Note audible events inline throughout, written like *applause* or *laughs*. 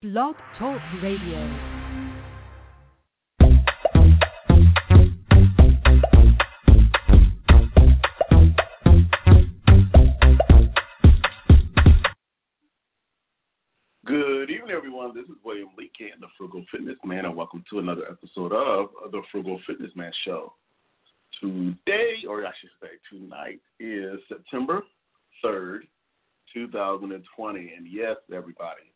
Blog Talk Radio. Good evening, everyone. This is William Lee Canton, the Frugal Fitness Man, and welcome to another episode of the Frugal Fitness Man Show. Today, or I should say tonight, is September 3rd, 2020. And yes, everybody,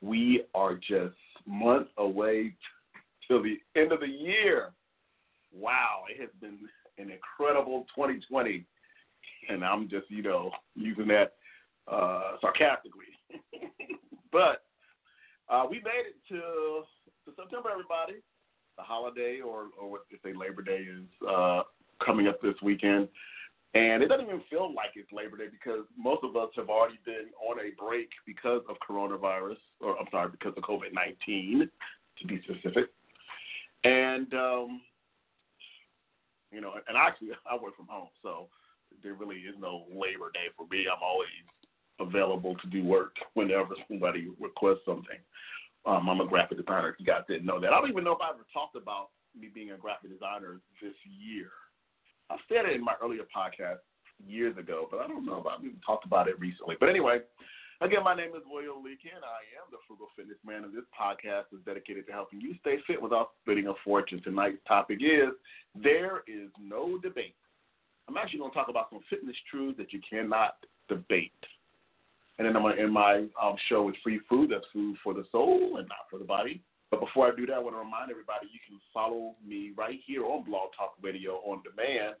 we are just months away till the end of the year. Wow, it has been an incredible 2020. And I'm just, you know, using that uh, sarcastically. *laughs* but uh, we made it to, to September, everybody. The holiday, or, or what they say Labor Day, is uh, coming up this weekend. And it doesn't even feel like it's Labor Day because most of us have already been on a break because of coronavirus, or I'm sorry, because of COVID 19, to be specific. And, um, you know, and actually, *laughs* I work from home, so there really is no Labor Day for me. I'm always available to do work whenever somebody requests something. Um, I'm a graphic designer. You guys didn't know that, I don't even know if I ever talked about me being a graphic designer this year. I said it in my earlier podcast years ago, but I don't know I've even talked about it recently. But anyway, again, my name is William Leakin. I am the Frugal Fitness Man, and this podcast is dedicated to helping you stay fit without spending a fortune. Tonight's topic is There is No Debate. I'm actually going to talk about some fitness truths that you cannot debate. And then I'm going to end my um, show with free food. That's food for the soul and not for the body. But before I do that, I want to remind everybody you can follow me right here on Blog Talk Radio on demand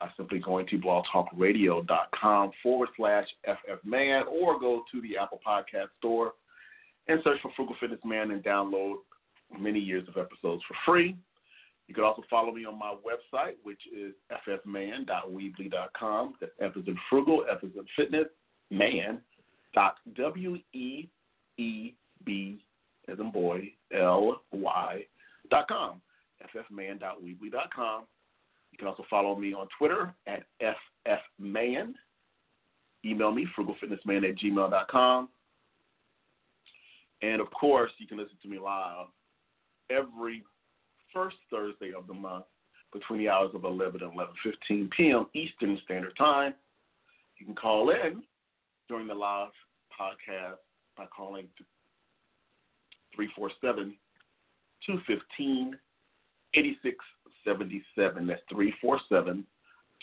by simply going to blogtalkradio.com forward slash FFman or go to the Apple Podcast Store and search for Frugal Fitness Man and download many years of episodes for free. You can also follow me on my website, which is ffman.weebly.com. That's F is in frugal, F is in fitness, man, dot W E E B as in boy, L Y dot com. ffman.weebly dot com. You can also follow me on Twitter at ffman. Email me, frugalfitnessman at gmail.com. And of course, you can listen to me live every first Thursday of the month between the hours of 11 and 11.15 p.m. Eastern Standard Time. You can call in during the live podcast by calling 347 215 8677. That's 347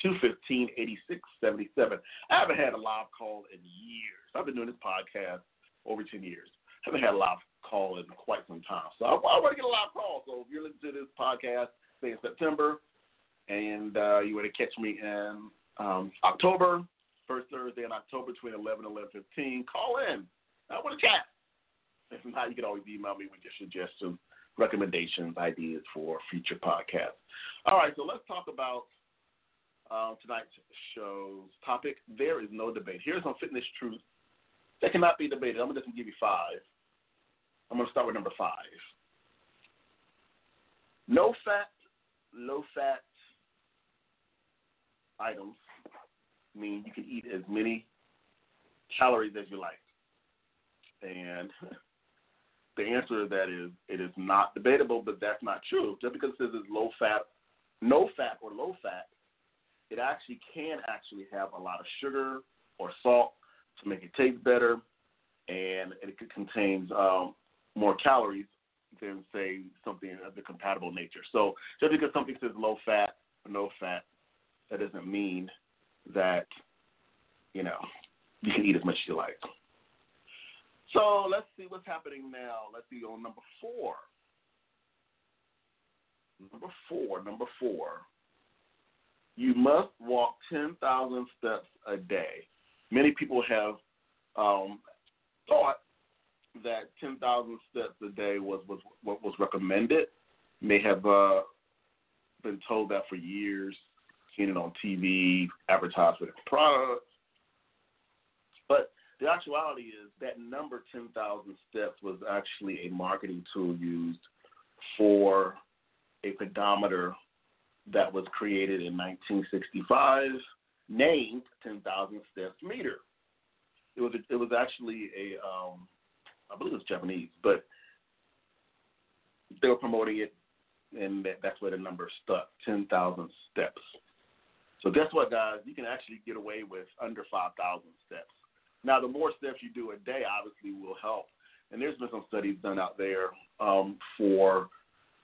215 8677. I haven't had a live call in years. I've been doing this podcast over 10 years. I haven't had a live call in quite some time. So I, I want to get a live call. So if you're listening to this podcast, say in September, and uh, you want to catch me in um, October, first Thursday in October between 11 and 11.15, call in. I want to chat. If not, you can always email me with your suggestions, recommendations, ideas for future podcasts. All right, so let's talk about uh, tonight's show's topic. There is no debate. Here's some fitness truths that cannot be debated. I'm going to just give you five. I'm going to start with number five. No fat, low fat items mean you can eat as many calories as you like. And *laughs* the answer to that is it is not debatable, but that's not true. Just because it says it's low fat, no fat, or low fat, it actually can actually have a lot of sugar or salt to make it taste better, and it contains um, more calories than say something of the compatible nature. So just because something says low fat or no fat, that doesn't mean that you know you can eat as much as you like. So let's see what's happening now. Let's see on number four. Number four, number four. You must walk 10,000 steps a day. Many people have um, thought that 10,000 steps a day was, was what was recommended. May have uh, been told that for years, seen it on TV, advertised with products. But the actuality is that number 10,000 steps was actually a marketing tool used for a pedometer that was created in 1965, named 10,000 steps meter. It was it was actually a um, I believe it's Japanese, but they were promoting it, and that, that's where the number stuck: ten thousand steps. So guess what, guys? You can actually get away with under five thousand steps. Now, the more steps you do a day, obviously, will help. And there's been some studies done out there um, for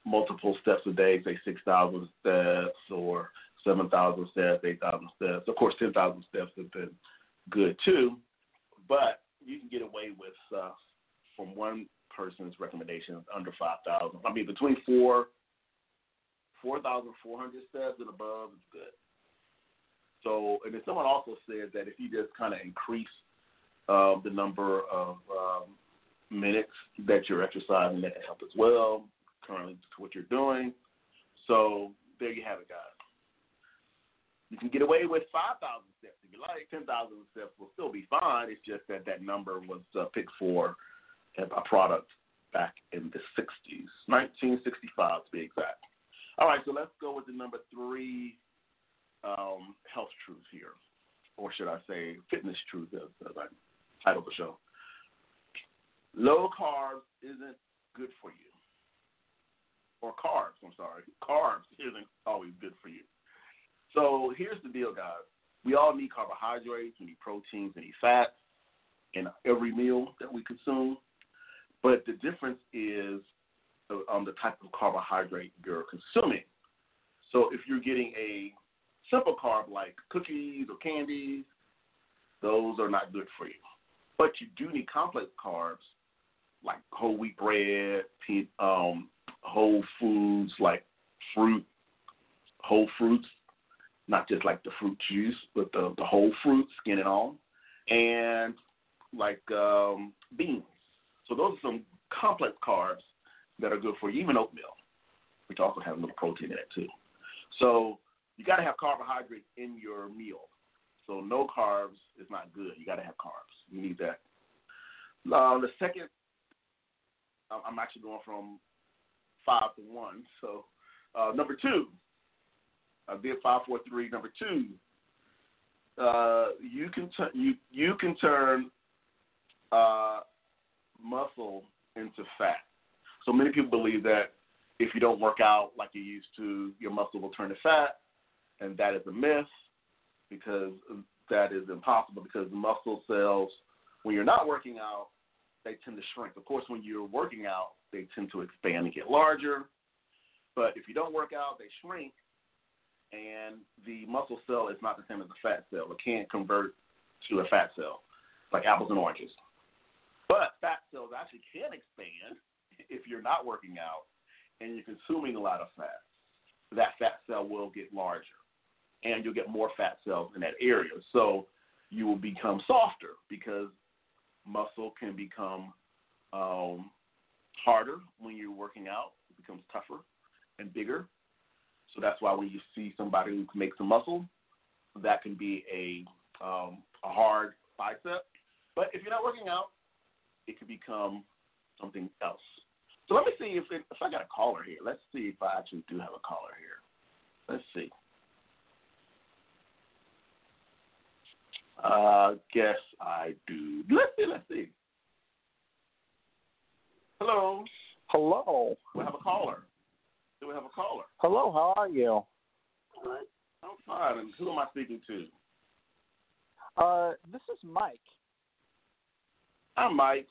multiple steps a day, say 6,000 steps or 7,000 steps, 8,000 steps. Of course, 10,000 steps have been good too, but you can get away with, uh, from one person's recommendations, under 5,000. I mean, between four, 4,400 steps and above is good. So, and then someone also said that if you just kind of increase uh, the number of um, minutes that you're exercising, that can help as well currently what you're doing. So there you have it, guys. You can get away with 5,000 steps if you like. 10,000 steps will still be fine. It's just that that number was uh, picked for a product back in the 60s, 1965 to be exact. All right, so let's go with the number three um, health truth here, or should I say fitness truth, as, as I titled the show. Low carbs isn't good for you or carbs, I'm sorry, carbs isn't always good for you. So here's the deal, guys. We all need carbohydrates, we need proteins, we need fats in every meal that we consume. But the difference is on the type of carbohydrate you're consuming. So if you're getting a simple carb like cookies or candies, those are not good for you. But you do need complex carbs like whole wheat bread, um, whole foods like fruit, whole fruits, not just like the fruit juice, but the, the whole fruit, skin and all, and like um, beans. So those are some complex carbs that are good for you, even oatmeal, which also has a little protein in it too. So you got to have carbohydrates in your meal. So no carbs is not good. You got to have carbs. You need that. Uh, the second, I'm actually going from five to one. So uh, number two, I did five, four, three. Number two, uh, you can t- you you can turn uh, muscle into fat. So many people believe that if you don't work out like you used to, your muscle will turn to fat, and that is a myth because that is impossible because muscle cells, when you're not working out, they tend to shrink. Of course, when you're working out, they tend to expand and get larger. But if you don't work out, they shrink, and the muscle cell is not the same as the fat cell. It can't convert to a fat cell, like apples and oranges. But fat cells actually can expand if you're not working out and you're consuming a lot of fat. That fat cell will get larger, and you'll get more fat cells in that area. So you will become softer because muscle can become um, harder when you're working out. It becomes tougher and bigger. So that's why when you see somebody who makes a muscle, that can be a um, a hard bicep. But if you're not working out, it could become something else. So let me see if it, if I got a caller here. Let's see if I actually do have a caller here. Let's see. Uh, guess I do. Let's see. Let's see. Hello. Hello. We have a caller. Do we have a caller? Hello. How are you? I'm fine. And who am I speaking to? Uh, this is Mike. I'm Mike.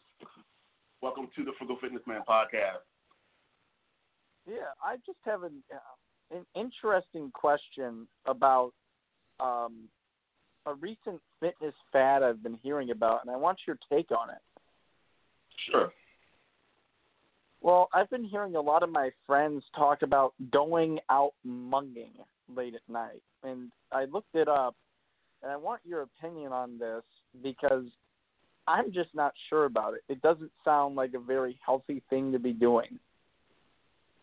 Welcome to the Frugal Fitness Man podcast. Yeah, I just have an uh, an interesting question about um, a recent fitness fad I've been hearing about, and I want your take on it. Sure. Well, I've been hearing a lot of my friends talk about going out munging late at night, and I looked it up, and I want your opinion on this because I'm just not sure about it. It doesn't sound like a very healthy thing to be doing.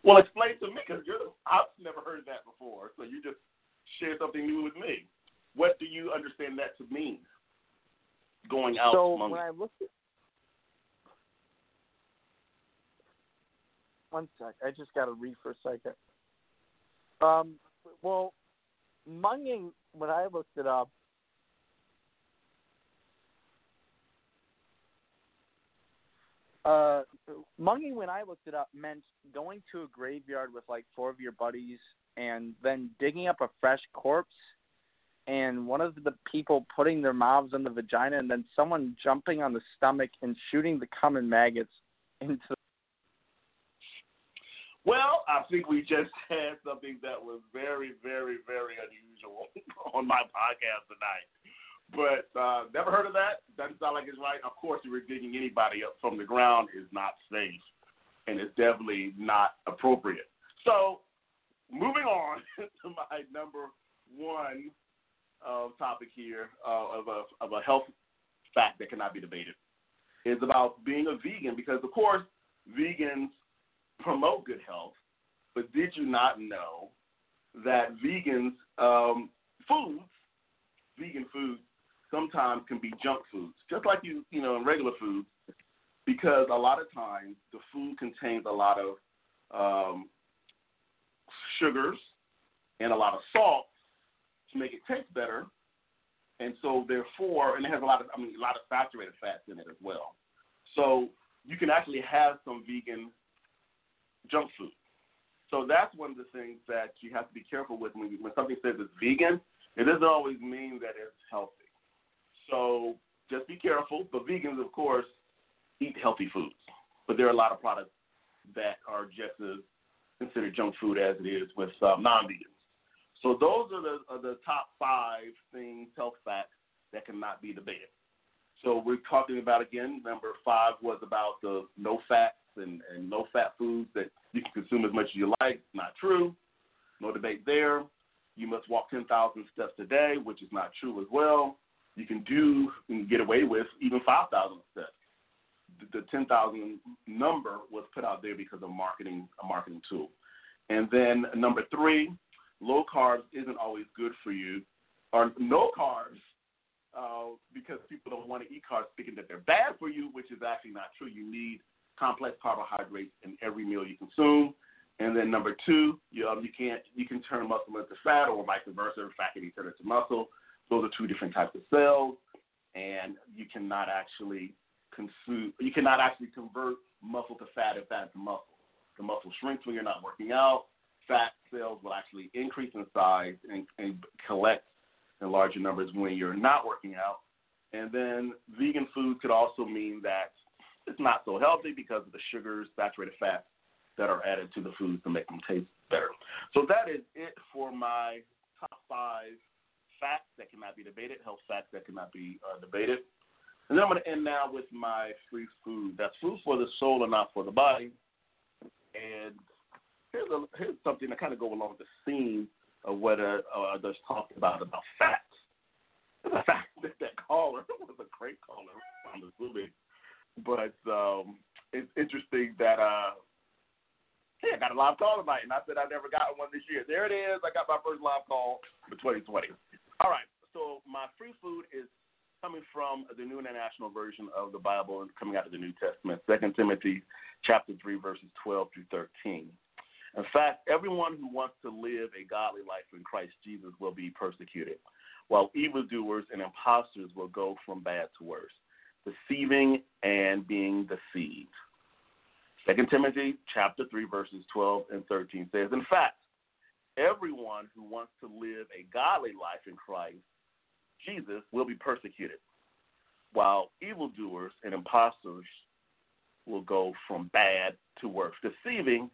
Well, explain to me because I've never heard that before. So you just shared something new with me. What do you understand that to mean? Going out. So munging. when I looked at one sec, I just got to read for a second. Um, well, munging. When I looked it up, uh, munging when I looked it up meant going to a graveyard with like four of your buddies and then digging up a fresh corpse and one of the people putting their mouths in the vagina and then someone jumping on the stomach and shooting the common maggots into well, I think we just had something that was very, very, very unusual *laughs* on my podcast tonight. But uh, never heard of that. Doesn't sound like it's right. Of course, we're digging anybody up from the ground is not safe, and it's definitely not appropriate. So, moving on *laughs* to my number one uh, topic here uh, of a of a health fact that cannot be debated is about being a vegan because, of course, vegans promote good health. But did you not know that vegans um, foods, vegan foods, sometimes can be junk foods, just like you you know in regular foods, because a lot of times the food contains a lot of um, sugars and a lot of salt to make it taste better, and so therefore, and it has a lot of I mean a lot of saturated fats in it as well. So you can actually have some vegan junk food. So that's one of the things that you have to be careful with when, when something says it's vegan. It doesn't always mean that it's healthy. So just be careful. But vegans, of course, eat healthy foods. But there are a lot of products that are just as considered junk food as it is with um, non-vegans. So those are the, are the top five things, health facts that cannot be debated. So we're talking about again. Number five was about the no fats and, and no fat foods that you can consume as much as you like. Not true. No debate there. You must walk 10,000 steps a day, which is not true as well. You can do and get away with even 5,000 steps. The, the 10,000 number was put out there because of marketing, a marketing tool. And then number three, low carbs isn't always good for you, or no carbs uh, because people don't want to eat carbs, thinking that they're bad for you, which is actually not true. You need complex carbohydrates in every meal you consume. And then number two, you, um, you can't you can turn muscle into fat or vice versa. Fat can be turned into muscle. Those are two different types of cells, and you cannot actually consume. You cannot actually convert muscle to fat and fat to muscle. The muscle shrinks when you're not working out. Fat cells will actually increase in size and, and collect in larger numbers when you're not working out. And then vegan food could also mean that it's not so healthy because of the sugars, saturated fats that are added to the foods to make them taste better. So that is it for my top five facts that cannot be debated, health facts that cannot be uh, debated. And then I'm going to end now with my free food. That's food for the soul and not for the body. And here's, a, here's something that kind of go along the theme of what uh, uh, just talked about about facts. The fact that that caller *laughs* was a great caller, I'm assuming but um, it's interesting that uh, hey, I got a live call tonight, and I said I never got one this year. There it is. I got my first live call for 2020. All right. So my free food is coming from the New International Version of the Bible and coming out of the New Testament, Second Timothy chapter three, verses 12 through 13. In fact, everyone who wants to live a godly life in Christ Jesus will be persecuted, while evildoers and impostors will go from bad to worse deceiving and being deceived. Second Timothy chapter 3 verses 12 and 13 says, In fact, everyone who wants to live a godly life in Christ Jesus will be persecuted, while evildoers and impostors will go from bad to worse, deceiving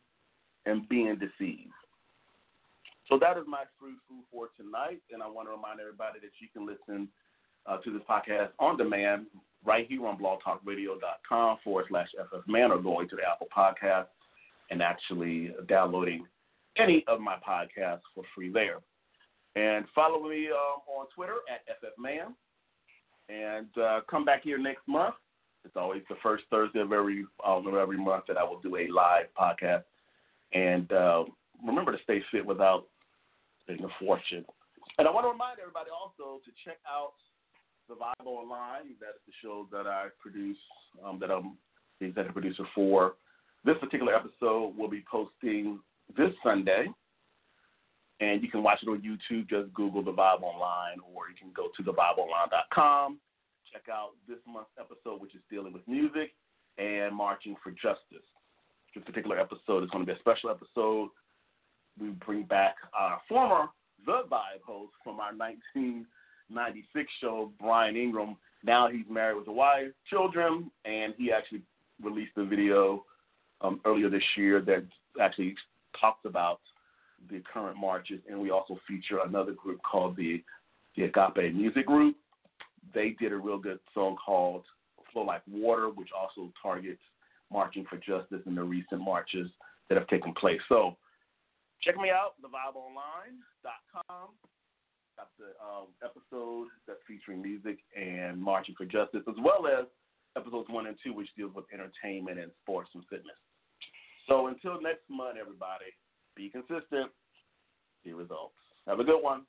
and being deceived. So that is my free food for tonight, and I want to remind everybody that you can listen uh, to this podcast on demand right here on blogtalkradio.com forward slash ffman or going to the Apple Podcast and actually downloading any of my podcasts for free there. And follow me um, on Twitter at ffman. And uh, come back here next month. It's always the first Thursday of every um, of every month that I will do a live podcast. And uh, remember to stay fit without spending a fortune. And I want to remind everybody also to check out the Vibe Online. That's the show that I produce, um, that I'm the executive producer for. This particular episode will be posting this Sunday, and you can watch it on YouTube. Just Google the Vibe Online, or you can go to thevibeonline.com. Check out this month's episode, which is dealing with music, and Marching for Justice. This particular episode is going to be a special episode. We bring back our former The Vibe host from our 1996 show, Brian Ingram. Now he's married with a wife, children, and he actually released a video um, earlier this year that actually talks about the current marches, and we also feature another group called the the Agape Music Group. They did a real good song called Flow Like Water, which also targets marching for justice in the recent marches that have taken place. So check me out, thevibeonline.com. Got the um, episode that's featuring music and marching for justice, as well as episodes one and two, which deals with entertainment and sports and fitness. So until next month, everybody, be consistent, see results. Have a good one.